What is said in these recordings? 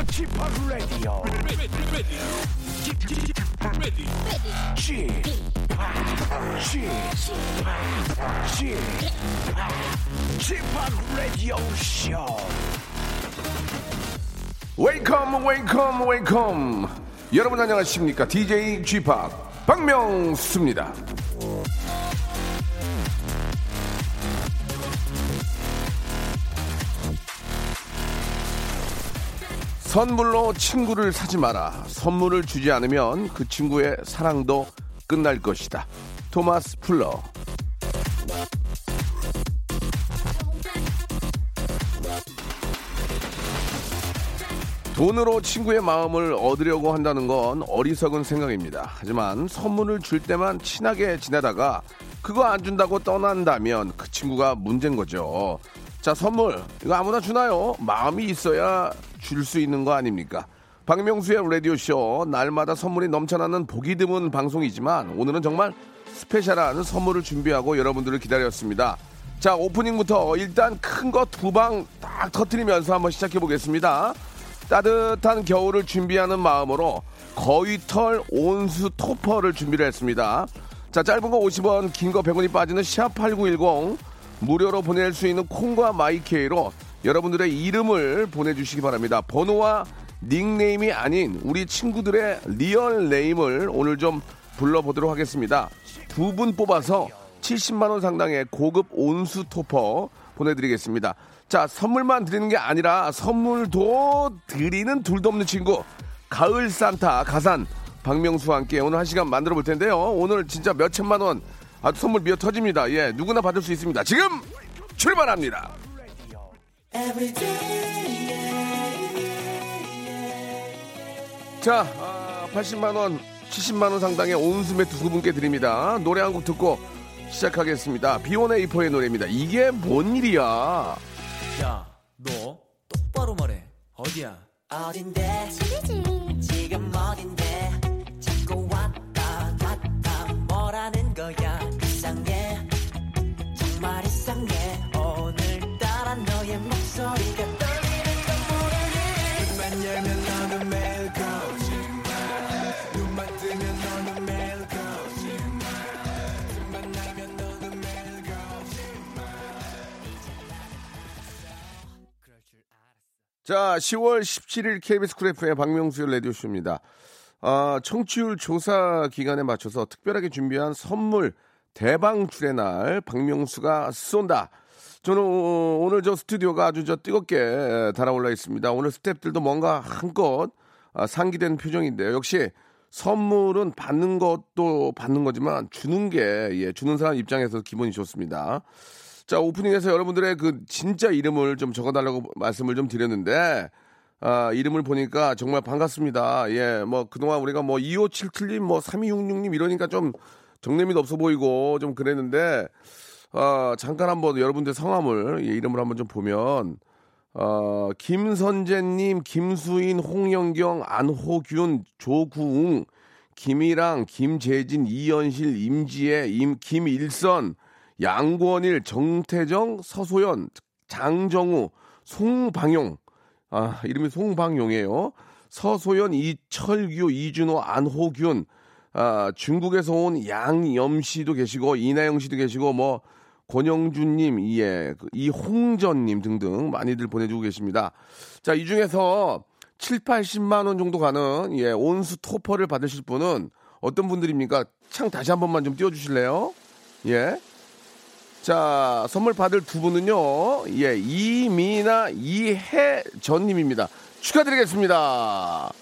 The Chip Radio. Chip Radio Show. 웨이컴 웨이컴 웨이컴 여러분 안녕하십니까 DJ g 팍 박명수입니다 선물로 친구를 사지 마라 선물을 주지 않으면 그 친구의 사랑도 끝날 것이다 토마스 풀러 돈으로 친구의 마음을 얻으려고 한다는 건 어리석은 생각입니다. 하지만 선물을 줄 때만 친하게 지내다가 그거 안 준다고 떠난다면 그 친구가 문제인 거죠. 자, 선물. 이거 아무나 주나요? 마음이 있어야 줄 수 있는 거 아닙니까? 박명수의 라디오쇼. 날마다 선물이 넘쳐나는 보기 드문 방송이지만 오늘은 정말 스페셜한 선물을 준비하고 여러분들을 기다렸습니다. 자, 오프닝부터 일단 큰 거 두 방 딱 터트리면서 한번 시작해 보겠습니다. 따뜻한 겨울을 준비하는 마음으로 거위털 온수 토퍼를 준비를 했습니다. 자, 짧은 거 50원, 긴 거 100원이 빠지는 샵8910 무료로 보낼 수 있는 콩과 my K로 여러분들의 이름을 보내주시기 바랍니다. 번호와 닉네임이 아닌 우리 친구들의 real name을 오늘 좀 불러보도록 하겠습니다. 두 분 뽑아서 70만원 상당의 고급 온수 토퍼 보내드리겠습니다. 자, 선물만 드리는 게 아니라 선물도 드리는 둘도 없는 친구. 가을 산타 가산 박명수와 함께 오늘 한 시간 만들어 볼 텐데요. 오늘 진짜 몇 천만 원 아주 선물 미어 터집니다. 예, 누구나 받을 수 있습니다. 지금 출발합니다. 자, 아, 80만 원, 70만 원 상당의 온수 매트 두 분께 드립니다. 노래 한 곡 듣고 시작하겠습니다. 비오네 이포의 노래입니다. 이게 뭔 일이야? 야, 너 똑바로 말해. 어디야? 어딘데 지금 어딘데 자꾸 왔다 갔다 뭐라는 거야 이상해 정말 이상해 자, 10월 17일 KBS Cool FM의 박명수의 라디오쇼입니다. 아, 청취율 조사 기간에 맞춰서 특별하게 준비한 선물 대방출의 날 박명수가 쏜다. 저는 어, 오늘 저 스튜디오가 아주 저 뜨겁게 달아올라 있습니다. 오늘 스탭들도 뭔가 한껏 아, 상기된 표정인데요. 역시 선물은 받는 것도 받는 거지만 주는 게 예, 주는 사람 입장에서 기분이 좋습니다. 자, 오프닝에서 여러분들의 그 진짜 이름을 좀 적어달라고 말씀을 좀 드렸는데, 아, 이름을 보니까 정말 반갑습니다. 예, 뭐, 그동안 우리가 뭐, 2577님, 뭐, 3266님 이러니까 좀 정내미도 없어 보이고 좀 그랬는데, 아, 잠깐 한번 여러분들 성함을, 예, 이름을 한번 좀 보면, 어, 김선재님, 김수인, 홍영경, 안호균, 조구웅, 김이랑, 김재진, 이현실, 임지혜, 임, 김일선, 양권일, 정태정, 서소연, 장정우, 송방용, 아, 이름이 송방용이에요. 서소연, 이철규, 이준호, 안호균, 아, 중국에서 온 양염 씨도 계시고, 이나영 씨도 계시고, 뭐, 권영준님, 예, 그 이홍전님 등등 많이들 보내주고 계십니다. 자, 이 중에서 7, 80만 원 정도 가는, 예, 온수 토퍼를 받으실 분은 어떤 분들입니까? 창 다시 한 번만 좀 띄워주실래요? 예. 자, 선물 받을 두 분은요, 예, 이미나 이혜전님입니다. 축하드리겠습니다.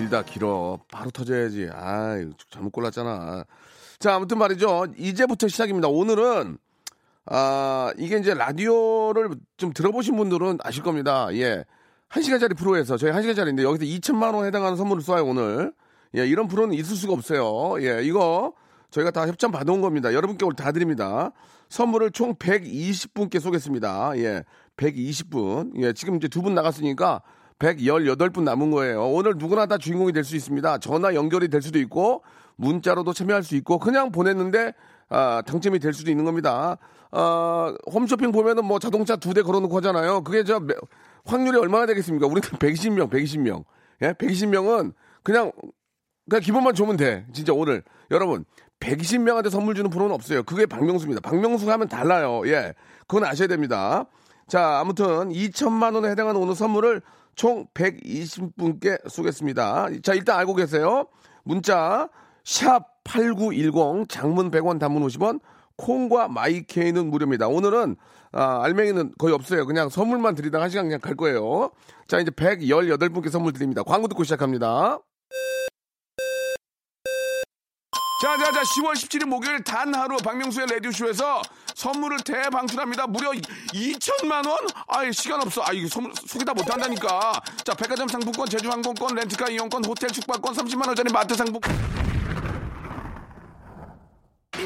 길다 길어. 바로 터져야지. 아 잘못 골랐잖아. 자 아무튼 말이죠. 이제부터 시작입니다. 오늘은 아 이게 이제 라디오를 좀 들어보신 분들은 아실 겁니다. 예. 1시간짜리 프로에서 저희 1시간짜리인데 여기서 2천만 원 해당하는 선물을 쏴요 오늘. 예 이런 프로는 있을 수가 없어요. 예 이거 저희가 다 협찬 받아온 겁니다. 여러분께 오늘 다 드립니다. 선물을 총 120분께 쏘겠습니다. 예 120분. 예 지금 이제 두 분 나갔으니까 118분 남은 거예요. 오늘 누구나 다 주인공이 될 수 있습니다. 전화 연결이 될 수도 있고, 문자로도 참여할 수 있고 그냥 보냈는데 아, 당첨이 될 수도 있는 겁니다. 아, 홈쇼핑 보면은 뭐 자동차 두 대 걸어놓고 하잖아요. 그게 저 매- 확률이 얼마나 되겠습니까? 우리는 120명, 120명. 예? 120명은 그냥 그냥 기분만 좋으면 돼. 진짜 오늘 여러분 120명한테 선물 주는 프로는 없어요. 그게 박명수입니다. 박명수가 하면 달라요. 예, 그건 아셔야 됩니다. 자, 아무튼 2천만 원에 해당하는 오늘 선물을 총 120분께 쏘겠습니다. 자, 일단 알고 계세요. 문자 샵 8910 장문 100원 단문 50원 콩과 마이케이는 무료입니다. 오늘은 아, 알맹이는 거의 없어요. 그냥 선물만 드리다가 한 시간 그냥 갈 거예요. 자, 이제 118분께 선물 드립니다. 광고 듣고 시작합니다. 자, 자, 자, 10월 17일 목요일 단 하루 박명수의 라디오쇼에서 선물을 대방출합니다. 무려 2천만 원? 아이, 시간 없어. 아, 이거 선물 소개 다 못한다니까. 자, 백화점 상품권, 제주항공권, 렌트카 이용권, 호텔 숙박권, 30만 원짜리 마트 상품권.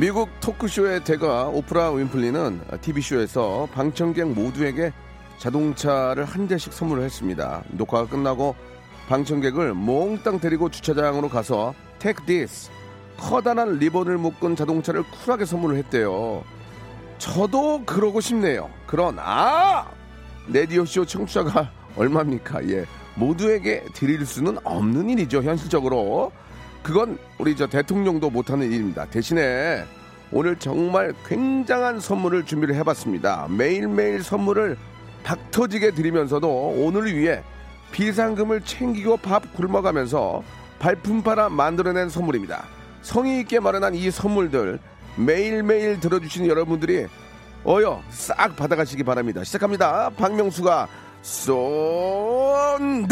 미국 토크쇼의 대가 오프라 윈플리는 TV쇼에서 방청객 모두에게 자동차를 한 대씩 선물을 했습니다. 녹화가 끝나고 방청객을 몽땅 데리고 주차장으로 가서 Take this 커다란 리본을 묶은 자동차를 쿨하게 선물을 했대요. 저도 그러고 싶네요. 그러나 레디오쇼 청취자가 얼마입니까? 예. 모두에게 드릴 수는 없는 일이죠, 현실적으로. 그건 우리 저 대통령도 못하는 일입니다. 대신에 오늘 정말 굉장한 선물을 준비를 해봤습니다. 매일매일 선물을 박 터지게 드리면서도 오늘을 위해 비상금을 챙기고 밥 굶어가면서 발품 팔아 만들어낸 선물입니다. 성의 있게 마련한 이 선물들 매일매일 들어주시는 여러분들이 어여 싹 받아가시기 바랍니다. 시작합니다. 박명수가 쏜다!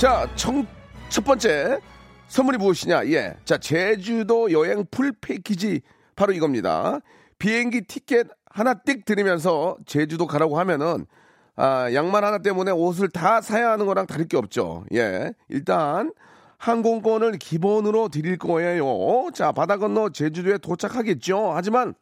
자, 청, 첫 번째 선물이 무엇이냐? 예. 자, 제주도 여행 풀 패키지 바로 이겁니다. 비행기 티켓 하나 띡 드리면서 제주도 가라고 하면은 아, 양말 하나 때문에 옷을 다 사야 하는 거랑 다를 게 없죠. 예. 일단 항공권을 기본으로 드릴 거예요. 자, 바다 건너 제주도에 도착하겠죠. 하지만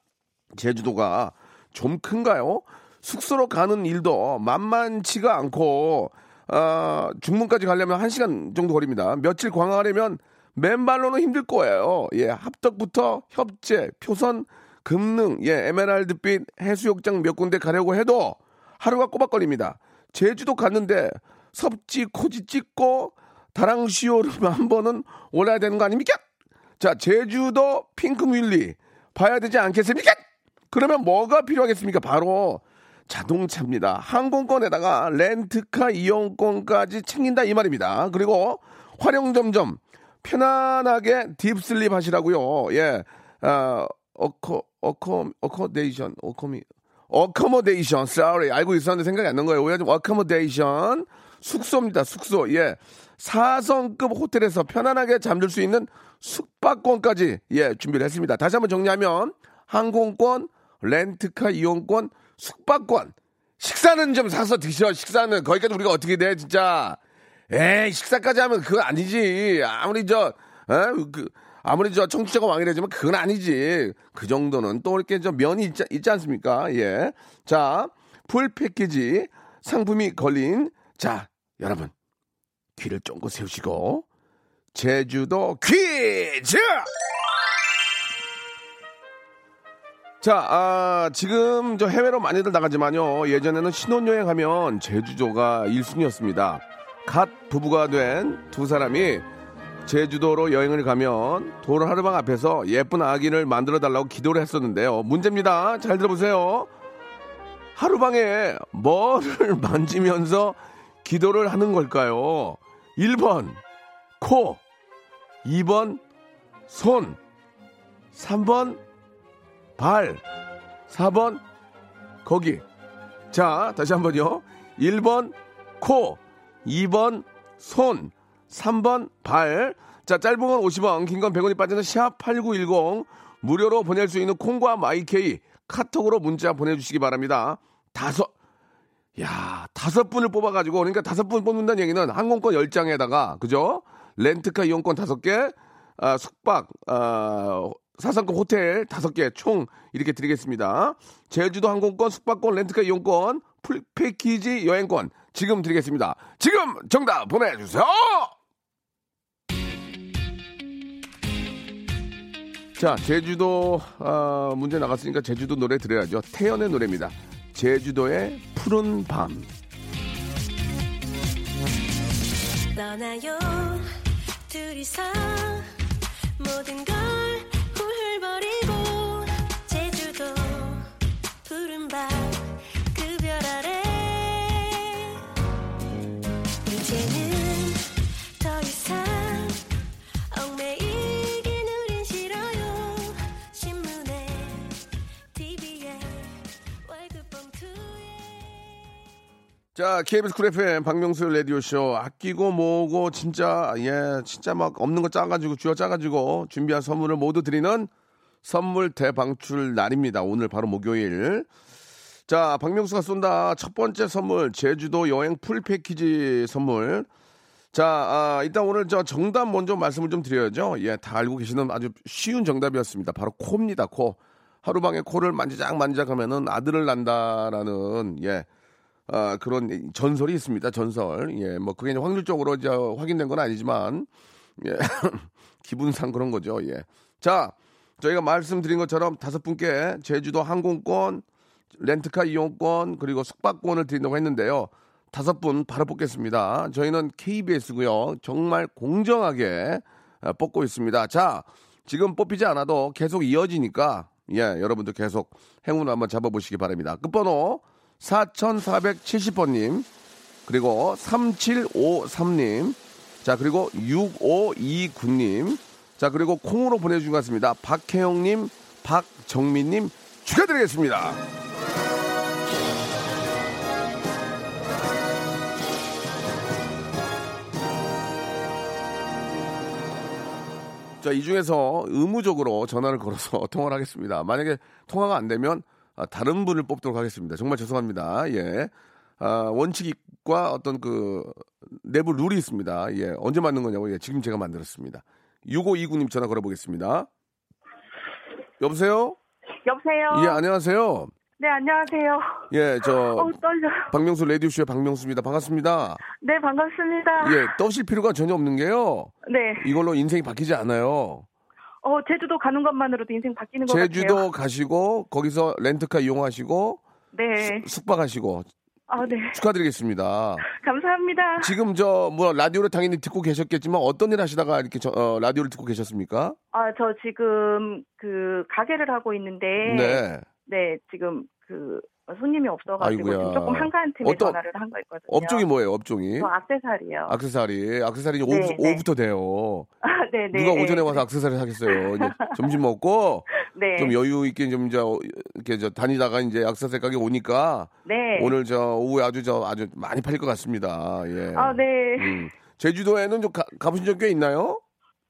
제주도가 좀 큰가요? 숙소로 가는 일도 만만치가 않고 아, 중문까지 가려면 한시간 정도 걸립니다. 며칠 관광하려면 맨발로는 힘들 거예요. 예, 합덕부터 협재, 표선, 금능, 예, 에메랄드빛 해수욕장 몇 군데 가려고 해도 하루가 꼬박 걸립니다. 제주도 갔는데 섭지, 코지 찍고 다랑시오를 한 번은 올라야 되는 거 아닙니까? 자, 제주도 핑크뮬리 봐야 되지 않겠습니까? 그러면 뭐가 필요하겠습니까? 바로 자동차입니다. 항공권에다가 렌트카 이용권까지 챙긴다 이 말입니다. 그리고 활용 점점 편안하게 deep sleep 하시라고요. 예, 아, acco acco accodation accommo accommodation sorry 알고 있었는데 생각이 안 난 거예요. 오해하지 마. accommodation 숙소입니다. 숙소 예 4성급 호텔에서 편안하게 잠들 수 있는 숙박권까지 예 준비를 했습니다. 다시 한번 정리하면 항공권, 렌트카 이용권, 숙박권. 식사는 좀 사서 드셔. 식사는 거기까지 우리가 어떻게 돼 진짜. 에이 식사까지 하면 그건 아니지. 아무리 저 에? 그 아무리 저 청취자가 왕이라지만 그건 아니지. 그 정도는 또 이렇게 저 면이 있지, 있지 않습니까? 예. 자, 풀 패키지 상품이 걸린 자, 여러분. 귀를 쫑긋 세우시고 제주도 퀴즈! 자, 아, 지금 저 해외로 많이들 나가지만요. 예전에는 신혼여행 하면 제주도가 1순위였습니다. 갓 부부가 된 두 사람이 제주도로 여행을 가면 도로 하루방 앞에서 예쁜 아기를 만들어 달라고 기도를 했었는데요. 문제입니다. 잘 들어보세요. 하루방에 뭐를 만지면서 기도를 하는 걸까요? 1번 코 2번 손 3번 발. 4번. 거기. 자 다시 한번요. 1번 코. 2번 손. 3번 발. 자, 짧은 건 50원, 긴 건 100원이 빠지는 샵 8910 무료로 보낼 수 있는 콩과 마이케이 카톡으로 문자 보내 주시기 바랍니다. 다섯, 야, 다섯 분을 뽑아 가지고, 그러니까 다섯 분 뽑는다는 얘기는 항공권 10장에다가, 그죠? 렌트카 이용권 다섯 개, 아, 숙박, 아, 사상권 호텔 다섯 개 총 이렇게 드리겠습니다. 제주도 항공권, 숙박권, 렌트카 이용권, 풀 패키지 여행권 지금 드리겠습니다. 지금 정답 보내주세요! 자, 제주도 아, 문제 나갔으니까 제주도 노래 들어야죠. 태연의 노래입니다. 제주도의 푸른 밤. 떠나요 둘이서 모든 걸 자, KBS Cool FM 박명수 라디오쇼 아끼고 모으고 진짜 예, 진짜 막 없는 거 짜가지고 쥐어 짜가지고 준비한 선물을 모두 드리는 선물 대방출 날입니다. 오늘 바로 목요일. 자, 박명수가 쏜다 첫 번째 선물 제주도 여행 full package 선물. 자, 아, 일단 오늘 저 정답 먼저 말씀을 좀 드려야죠. 예, 다 알고 계시는 아주 쉬운 정답이었습니다. 바로 코입니다. 코. 하루방에 코를 만지작 만지작 하면은 아들을 난다라는 예. 아, 그런 전설이 있습니다. 전설. 예, 뭐 그게 확률적으로 이제 확인된 건 아니지만 예. 기분상 그런 거죠. 예. 자, 저희가 말씀드린 것처럼 다섯 분께 제주도 항공권, 렌트카 이용권, 그리고 숙박권을 드린다고 했는데요. 다섯 분 바로 뽑겠습니다. 저희는 KBS고요. 정말 공정하게 아, 뽑고 있습니다. 자, 지금 뽑히지 않아도 계속 이어지니까 예, 여러분들 계속 행운 한번 잡아보시기 바랍니다. 끝번호 4470번님, 그리고 3753님, 자, 그리고 6529님, 자, 그리고 콩으로 보내주신 것 같습니다. 박혜영님, 박정민님, 축하드리겠습니다. 자, 이 중에서 의무적으로 전화를 걸어서 통화를 하겠습니다. 만약에 통화가 안 되면 아, 다른 분을 뽑도록 하겠습니다. 정말 죄송합니다. 예. 아, 원칙과 어떤 그 내부 룰이 있습니다. 예. 언제 맞는 거냐고. 예. 지금 제가 만들었습니다. 6529님 전화 걸어보겠습니다. 여보세요? 여보세요. 예, 안녕하세요. 네, 안녕하세요. 예, 저 어, 떨려. 박명수 라디오 쇼의 박명수입니다. 반갑습니다. 네, 반갑습니다. 예, 떠실 필요가 전혀 없는 게요. 네. 이걸로 인생이 바뀌지 않아요. 어, 제주도 가는 것만으로도 인생 바뀌는 것 제주도 같아요. 가시고 거기서 렌트카 이용하시고 네. 숙박하시고 아, 네. 축하드리겠습니다. 감사합니다. 지금 저 뭐 라디오를 당연히 듣고 계셨겠지만 어떤 일 하시다가 이렇게 저, 어, 라디오를 듣고 계셨습니까? 아, 저 지금 그 가게를 하고 있는데 네. 네, 지금 그 손님이 없어가지고 아이고야. 조금 한가한 틈에 어떤- 전화를 한 거 있거든요. 업종이 뭐예요? 업종이? 저 악세사리요. 악세사리. 악세사리 이제 네, 오후, 네. 오후부터 돼요. 아, 네, 네. 누가 네. 오전에 와서 악세사리 사겠어요. 이제 점심 먹고 네. 좀 여유 있게 좀 이제 어, 이렇게 저 다니다가 이제 악세사리 가게 오니까 네. 오늘 저 오후에 아주 저 아주 많이 팔릴 것 같습니다. 예. 아, 네. 음. 제주도에는 좀 가, 가보신 적 꽤 있나요?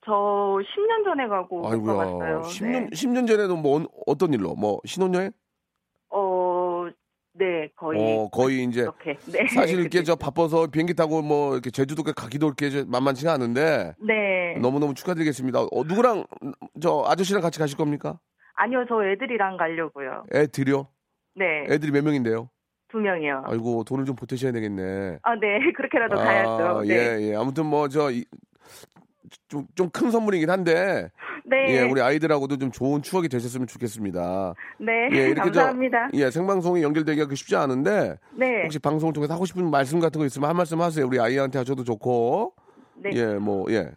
저 10년 전에 가고 아이고야. 가봤어요. 10년 네. 10년 전에도 뭐 어- 어떤 일로? 뭐 신혼여행? 어, 네, 거의 어, 거의 이제. 네. 사실 이렇게 저 바빠서 비행기 타고 뭐 이렇게 제주도에 가기도 이렇게 저 만만치가 않은데 네. 너무너무 축하드리겠습니다. 어, 누구랑 저 아저씨랑 같이 가실 겁니까? 아니요, 저 애들이랑 가려고요. 애들이요? 네, 애들이 몇 명인데요? 두 명이요. 아이고 돈을 좀 보태셔야 되겠네. 아, 네, 그렇게라도 가야죠. 네. 예, 예. 아무튼 뭐 저 좀 좀 큰 선물이긴 한데 네, 예, 우리 아이들하고도 좀 좋은 추억이 되셨으면 좋겠습니다. 네, 예, 이렇게 감사합니다. 저 예, 생방송이 연결되기가 그 쉽지 않은데 네, 혹시 방송을 통해서 하고 싶은 말씀 같은 거 있으면 한 말씀 하세요. 우리 아이한테 하셔도 좋고. 네. 예, 뭐 예.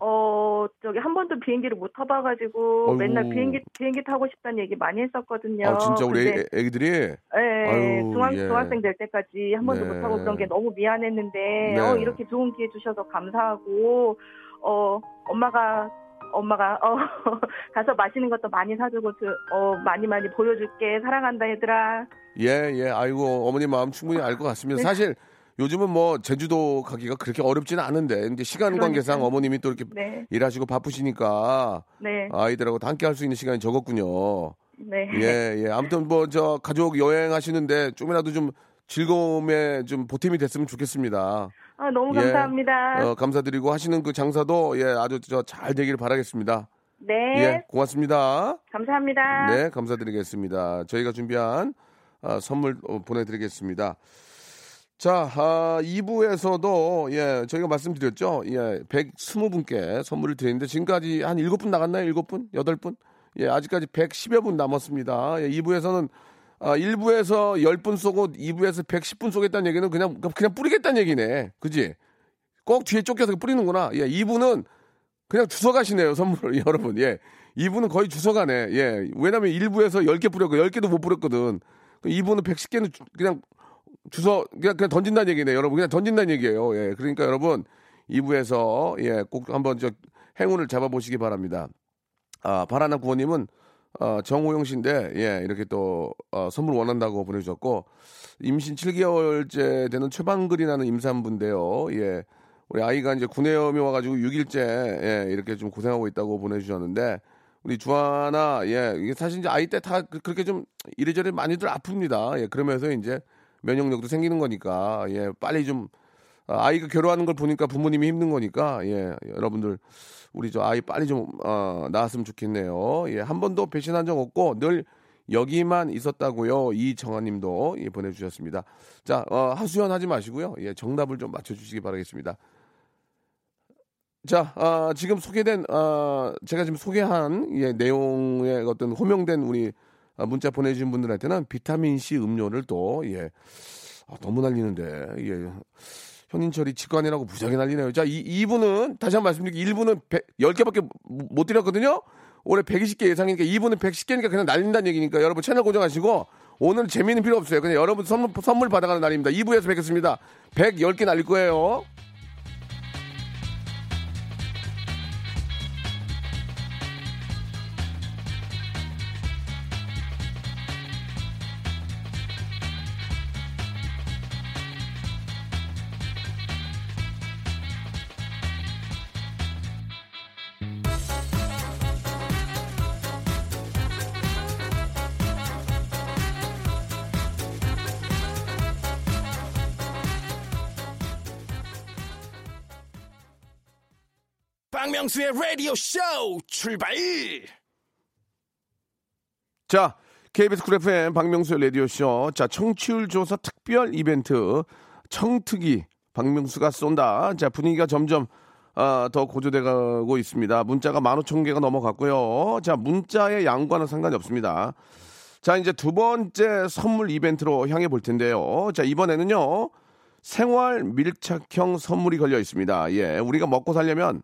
어, 저 저기 한 번도 비행기를 못 타봐가지고 어이구. 맨날 비행기 비행기 타고 싶다는 얘기 많이 했었거든요. 아, 진짜 우리 근데 애, 애기들이 예, 아유, 중학, 예. 중학생 될 때까지 한 번도 네. 못 하고 그런 게 너무 미안했는데, 네. 어, 이렇게 좋은 기회 주셔서 감사하고, 어, 엄마가, 엄마가, 어, 가서 맛있는 것도 많이 사주고, 저, 어, 많이 많이 보여줄게. 사랑한다, 얘들아. 예, 예. 아이고, 어머니 마음 충분히 알것 네. 같습니다. 사실 요즘은 뭐 제주도 가기가 그렇게 어렵지는 않은데 근데 시간 관계상 그러니까요. 어머님이 또 이렇게 네, 일하시고 바쁘시니까 네, 아이들하고 함께 할 수 있는 시간이 적었군요. 네. 예, 예. 아무튼 뭐 저 가족 여행하시는데 조금이라도 좀 즐거움에 좀 보탬이 됐으면 좋겠습니다. 아, 너무 예. 감사합니다. 어, 감사드리고 하시는 그 장사도 예, 아주 저 잘 되길 바라겠습니다. 네, 예, 고맙습니다. 감사합니다. 네, 감사드리겠습니다. 저희가 준비한 아, 선물 어, 보내드리겠습니다. 자, 아, 2부에서도, 예, 저희가 말씀드렸죠. 예, 120분께 선물을 드리는데 지금까지 한 7분 나갔나요? 7분? 8분? 예, 아직까지 110여 분 남았습니다. 예, 2부에서는 아, 1부에서 10분 쏘고 2부에서 110분 쏘겠다는 얘기는 그냥, 그냥 뿌리겠다는 얘기네. 그지? 꼭 뒤에 쫓겨서 뿌리는구나. 예, 2부는 그냥 주워 가시네요, 선물을, 여러분. 예. 2부는 거의 주워 가네. 예. 왜냐면 1부에서 10개 뿌렸고 10개도 못 뿌렸거든. 2부는 110개는 그냥 주워, 그냥, 그냥 던진다는 얘기네, 여러분. 그냥 던진다는 얘기예요. 예. 그러니까 여러분, 2부에서, 예, 꼭 한번 저 행운을 잡아보시기 바랍니다. 아, 바라나 구호님은, 어, 정호영 씨인데, 예, 이렇게 또, 어, 선물 원한다고 보내주셨고, 임신 7개월째 되는 최방글이라는 임산부인데요. 예. 우리 아이가 이제 군의염이 와가지고 6일째, 예, 이렇게 좀 고생하고 있다고 보내주셨는데, 우리 주하나, 예, 이게 사실 이제 아이 때 다 그렇게 좀 이래저래 많이들 아픕니다. 예, 그러면서 이제 면역력도 생기는 거니까, 예, 빨리 좀, 아, 아이가 괴로워하는 걸 보니까 부모님이 힘든 거니까, 예, 여러분들, 우리 저 아이 빨리 좀, 어, 나았으면 좋겠네요. 예, 한 번도 배신한 적 없고, 늘 여기만 있었다고요. 이정아 님도 예, 보내주셨습니다. 자, 어, 하수연 하지 마시고요. 예, 정답을 좀 맞춰주시기 바라겠습니다. 자, 아, 지금 소개된, 아, 제가 지금 소개한 예, 내용의 어떤 호명된 우리 아, 문자 보내주신 분들한테는 비타민C 음료를 또, 예, 아, 너무 날리는데, 예. 현인철이 직관이라고 무지하게 날리네요. 자, 이, 이분은, 다시 한 번 말씀드릴게요. 1분은 10개밖에 못 드렸거든요? 올해 120개 예상이니까 2분은 110개니까 그냥 날린다는 얘기니까 여러분 채널 고정하시고 오늘 재미는 필요 없어요. 그냥 여러분 선물, 선물 받아가는 날입니다. 2부에서 뵙겠습니다. 110개 날릴 거예요. 박명수의 라디오 쇼 출발! 자, KBS Cool FM 박명수의 라디오 쇼. 자, 청취율 조사 특별 이벤트 청특이 박명수가 쏜다. 자, 분위기가 점점 아, 더 고조돼 가고 있습니다. 문자가 15,000개가 넘어갔고요. 자, 문자의 양과는 상관이 없습니다. 자, 이제 두 번째 선물 이벤트로 향해 볼 텐데요. 자, 이번에는요. 생활 밀착형 선물이 걸려 있습니다. 예, 우리가 먹고 살려면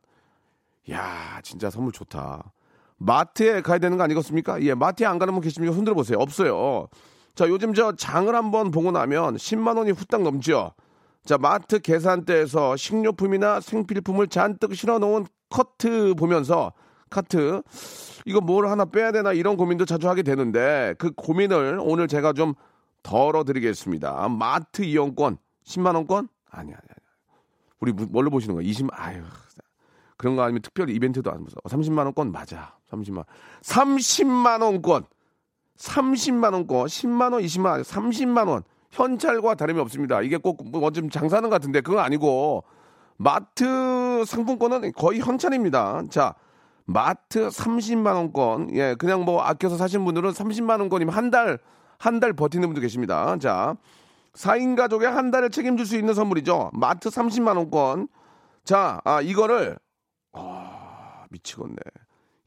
야, 진짜 선물 좋다. 마트에 가야 되는 거 아니겠습니까? 예, 마트에 안 가는 분 계십니까? 손들어 보세요. 없어요. 자, 요즘 저 장을 한번 보고 나면 10만 원이 후딱 넘죠. 자, 마트 계산대에서 식료품이나 생필품을 잔뜩 실어 놓은 커트 보면서 카트 이거 뭘 하나 빼야 되나 이런 고민도 자주 하게 되는데 그 고민을 오늘 제가 좀 덜어드리겠습니다. 마트 이용권 10만 원권? 아니 아니 아니. 우리 무- 뭘로 보시는 거야? 20 아유. 그런 거 아니면 특별 이벤트도 안 무서. 30만 원권 맞아. 30만. 30만 원권. 30만 원권. 10만 원, 20만 원, 30만 원. 현찰과 다름이 없습니다. 이게 꼭뭐좀 장사하는 것 같은데 그건 아니고 마트 상품권은 거의 현찰입니다. 자, 마트 30만 원권. 예, 그냥 뭐 아껴서 사신 분들은 30만 원권이면 한 달 한 달 버티는 분도 계십니다. 자, 4인 가족의 한 달을 책임질 수 있는 선물이죠. 마트 30만 원권. 자, 아 이거를 아, 미치겠네.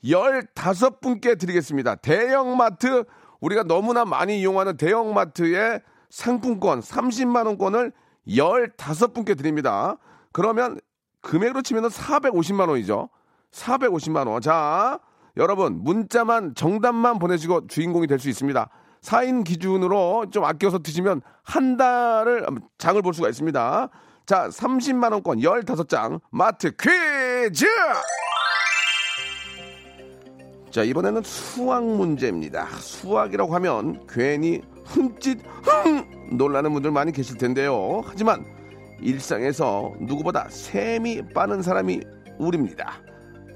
15분께 드리겠습니다. 대형마트, 우리가 너무나 많이 이용하는 대형마트의 상품권 30만원권을 15분께 드립니다. 그러면 금액으로 치면 450만원이죠. 450만 원. 자, 여러분 문자만 정답만 보내시고 주인공이 될 수 있습니다. 4인 기준으로 좀 아껴서 드시면 한 달을 장을 볼 수가 있습니다. 자, 30만 원권 15장 마트 퀴즈! 자, 이번에는 수학 문제입니다. 수학이라고 하면 괜히 흠칫 흥 놀라는 분들 많이 계실 텐데요. 하지만 일상에서 누구보다 셈이 빠른 사람이 우리입니다.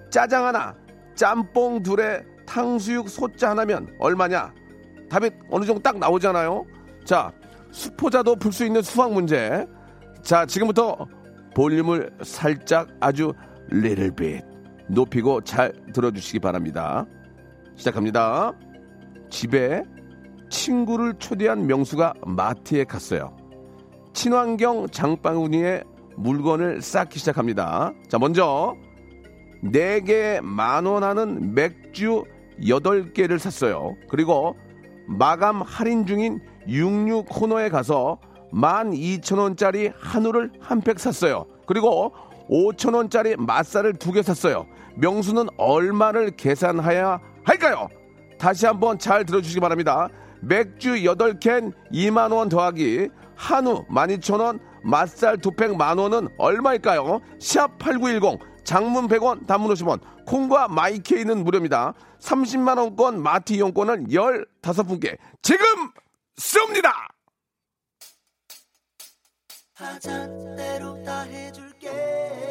짜장 하나, 짬뽕 둘에 탕수육 소자 하나면 얼마냐? 답이 어느 정도 딱 나오잖아요. 자, 수포자도 풀 수 있는 수학 문제. 자, 지금부터 볼륨을 살짝 아주 bit 높이고 잘 들어주시기 바랍니다. 시작합니다. 집에 친구를 초대한 명수가 마트에 갔어요. 친환경 장바구니에 물건을 쌓기 시작합니다. 자, 먼저 4개 만원 하는 맥주 8개를 샀어요. 그리고 마감 할인 중인 육류 코너에 가서 12,000원짜리 한우를 한 팩 샀어요. 그리고 5,000원짜리 맛살을 두 개 샀어요. 명수는 얼마를 계산해야 할까요? 다시 한번 잘 들어주시기 바랍니다. 맥주 8캔 2만원 더하기 한우 12,000원 맛살 두 팩 만원은 얼마일까요? 샵8910 장문 100원 단문 50원 콩과 마이케이는 무료입니다. 30만원권 마트 이용권을 15분께 지금 쏩니다!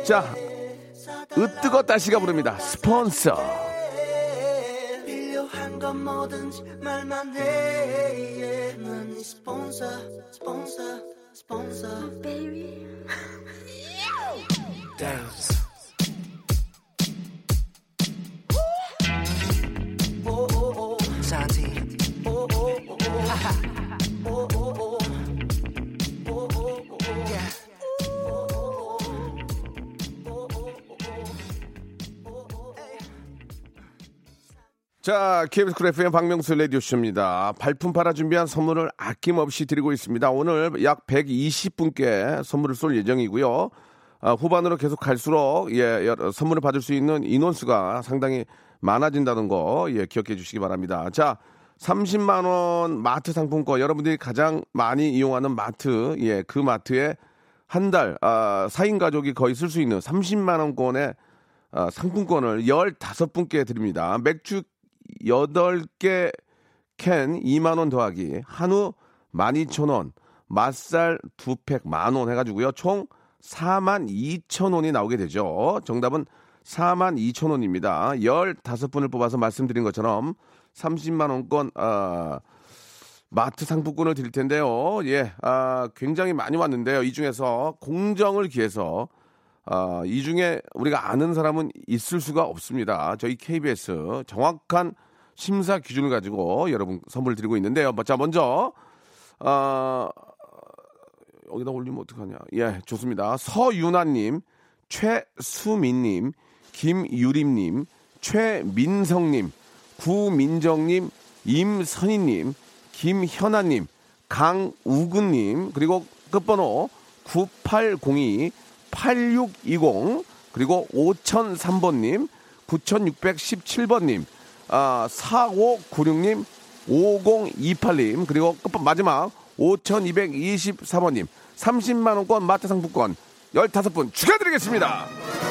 자, 으뜨거 따시가 부릅니다. 스폰서. 자, KBS Cool FM 박명수 라디오쇼입니다. 발품 팔아 준비한 선물을 아낌없이 드리고 있습니다. 오늘 약 120분께 선물을 쏠 예정이고요. 아, 후반으로 계속 갈수록 예, 선물을 받을 수 있는 인원수가 상당히 많아진다는 거 예, 기억해 주시기 바랍니다. 자, 30만 원 마트 상품권 여러분들이 가장 많이 이용하는 마트 예, 그 마트에 한 달 아, 4인 가족이 거의 쓸 수 있는 30만 원권의 아, 상품권을 15분께 드립니다. 맥주 8개 캔 2만원 더하기, 한우 12,000원, 맛살 2팩 만원 해가지고요. 총 4만 2천원이 나오게 되죠. 정답은 4만 2천원입니다. 15분을 뽑아서 말씀드린 것처럼 30만원권, 아, 마트 상품권을 드릴 텐데요. 예, 아, 굉장히 많이 왔는데요. 이 중에서 공정을 기해서 아, 이 중에 우리가 아는 사람은 있을 수가 없습니다. 저희 KBS 정확한 심사 기준을 가지고 여러분 선물 드리고 있는데요. 자, 먼저, 아, 여기다 올리면 어떡하냐. 예, 좋습니다. 서윤아님, 최수민님, 김유림님, 최민성님, 구민정님, 임선희님, 김현아님, 강우근님, 그리고 끝번호 9802 8620 그리고 5003번님 9617번님 아, 4596님 5028님 그리고 끝번 마지막 5224번님 30만원권 마트 상품권 15분 축하드리겠습니다.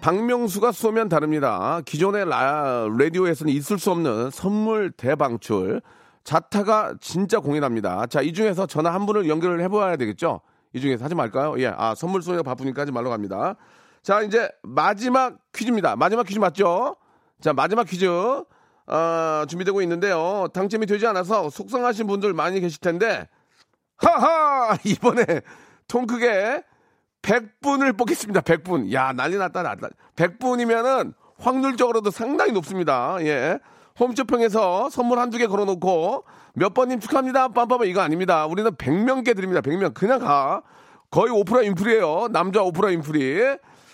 박명수가 쏘면 다릅니다. 기존의 라, 라디오에서는 있을 수 없는 선물 대방출. 자타가 진짜 공연합니다. 자, 이 중에서 전화 한 분을 연결을 해봐야 되겠죠? 이 중에서 하지 말까요? 예, 아, 선물 쏘기가 바쁘니까 하지 말러 갑니다. 자, 이제 마지막 퀴즈입니다. 마지막 퀴즈 맞죠? 자, 마지막 퀴즈. 어, 준비되고 있는데요. 당첨이 되지 않아서 속상하신 분들 많이 계실 텐데, 하하! 이번에 통 크게 100분을 뽑겠습니다. 100분. 야, 난리 났다, 났다. 100분이면은 확률적으로도 상당히 높습니다. 예. 홈쇼핑에서 선물 한두 개 걸어놓고 몇 번님 축하합니다. 빰빰빰 이거 아닙니다. 우리는 100명께 드립니다. 100명. 그냥 가. 거의 오프라 인프리예요 남자 오프라 인프리.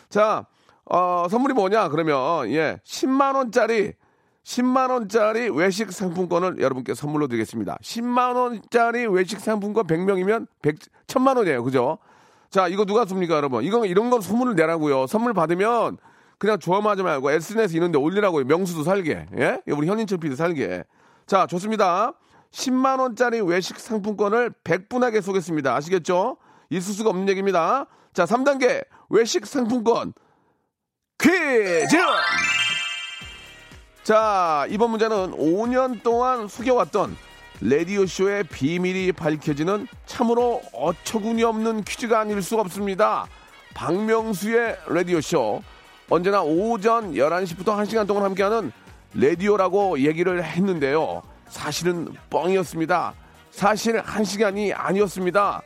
자, 어, 선물이 뭐냐? 그러면 예. 10만 원짜리 10만 원짜리 외식 상품권을 여러분께 선물로 드리겠습니다. 10만 원짜리 외식 상품권 100명이면 100 1000만 원이에요. 그죠? 자, 이거 누가 씁니까, 여러분? 이거 이런 건 소문을 내라고요. 선물 받으면 그냥 좋아하지 말고 SNS 이런 데 올리라고요. 명수도 살게. 예? 우리 현인철 PD 살게. 자, 좋습니다. 10만 원짜리 외식 상품권을 100분에게 쏘겠습니다. 아시겠죠? 있을 수가 없는 얘기입니다. 자, 3단계 외식 상품권 퀴즈! 자, 이번 문제는 5년 동안 숙여왔던 라디오쇼의 비밀이 밝혀지는 참으로 어처구니 없는 퀴즈가 아닐 수 없습니다. 박명수의 라디오쇼. 언제나 오전 11시부터 1시간 동안 함께하는 라디오라고 얘기를 했는데요. 사실은 뻥이었습니다. 사실 1시간이 아니었습니다.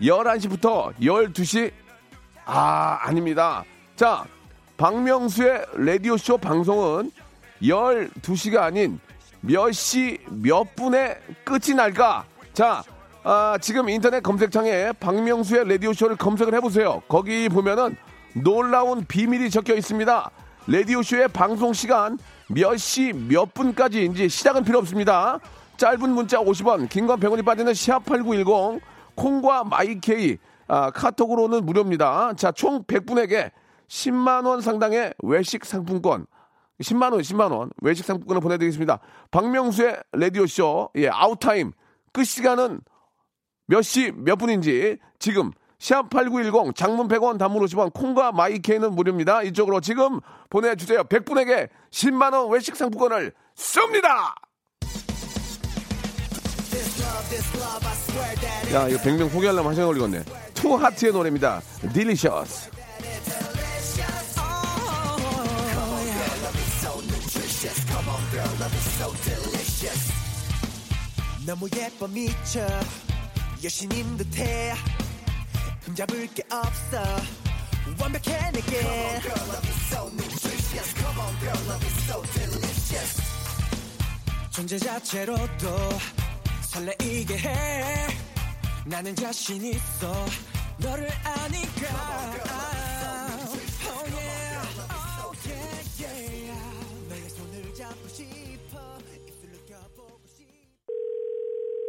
11시부터 12시? 아, 아닙니다. 자, 박명수의 라디오쇼 방송은 12시가 아닌 몇 시 몇 분에 끝이 날까? 자, 아, 지금 인터넷 검색창에 박명수의 라디오쇼를 검색을 해보세요. 거기 보면은 놀라운 비밀이 적혀 있습니다. 라디오쇼의 방송 시간 몇 시 몇 분까지인지 시작은 필요 없습니다. 짧은 문자 50원, 긴 건 100원이 빠지는 샵8910, 콩과 마이케이, 아, 카톡으로는 무료입니다. 자, 총 100분에게 10만원 상당의 외식 상품권, 10만 원, 10만 원, 외식 상품권을 보내드리겠습니다. 박명수의 라디오 쇼, 예, out time, 끝 시간은 몇 시, 몇 분인지 지금 샵8910 장문 100원 단문 50원 콩과 my K는 무료입니다. 이쪽으로 지금 보내주세요. 100분에게 10만 원 외식 상품권을 쏩니다! 야, 이거 100명 소개하려면 한 시간 걸리겠네. 투하트의 노래입니다. Delicious. 너무 예뻐 미쳐. 여신인 듯해. 흠잡을 게 없어. 완벽해 내게. 존재 자체로도 설레이게 해. 나는 자신 있어. 너를 아니까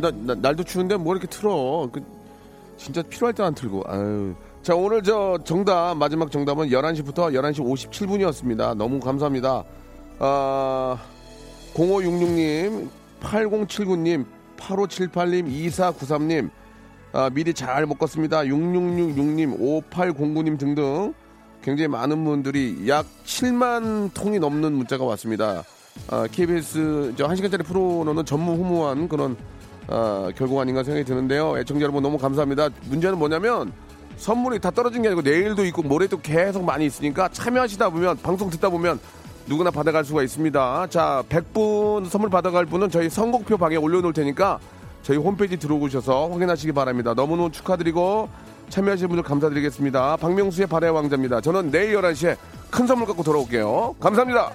나, 나- 날도 추운데 뭐 이렇게 틀어. 그, 진짜 필요할 때 안 틀고. 아유. 자, 오늘 저 정답, 마지막 정답은 11시부터 11시 57분이었습니다. 너무 감사합니다. 아, 0566님, 8079님, 8578님, 2493님, 아, 미리 잘 먹었습니다. 6666님, 5809님 등등 굉장히 많은 분들이 약 7만 통이 넘는 문자가 왔습니다. 아, KBS 저 1시간짜리 프로는 전무 후무한 그런 아, 결국 아닌가 생각이 드는데요. 애청자 여러분 너무 감사합니다. 문제는 뭐냐면 선물이 다 떨어진 게 아니고 내일도 있고 모레도 계속 많이 있으니까 참여하시다 보면 방송 듣다 보면 누구나 받아갈 수가 있습니다. 자, 100분 선물 받아갈 분은 저희 선곡표 방에 올려놓을 테니까 저희 홈페이지 들어오셔서 확인하시기 바랍니다. 너무너무 축하드리고 참여하신 분들 감사드리겠습니다. 박명수의 발의 왕자입니다. 저는 내일 11시에 큰 선물 갖고 돌아올게요. 감사합니다.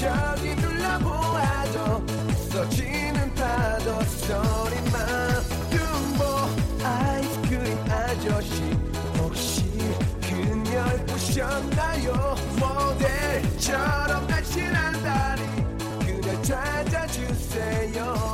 저기 둘러보아도 써지는 파도 소리만 눈보 아이스크림 아저씨 혹시 그녀를 보셨나요? 모델처럼 날씬한 다리 그녀 찾아주세요.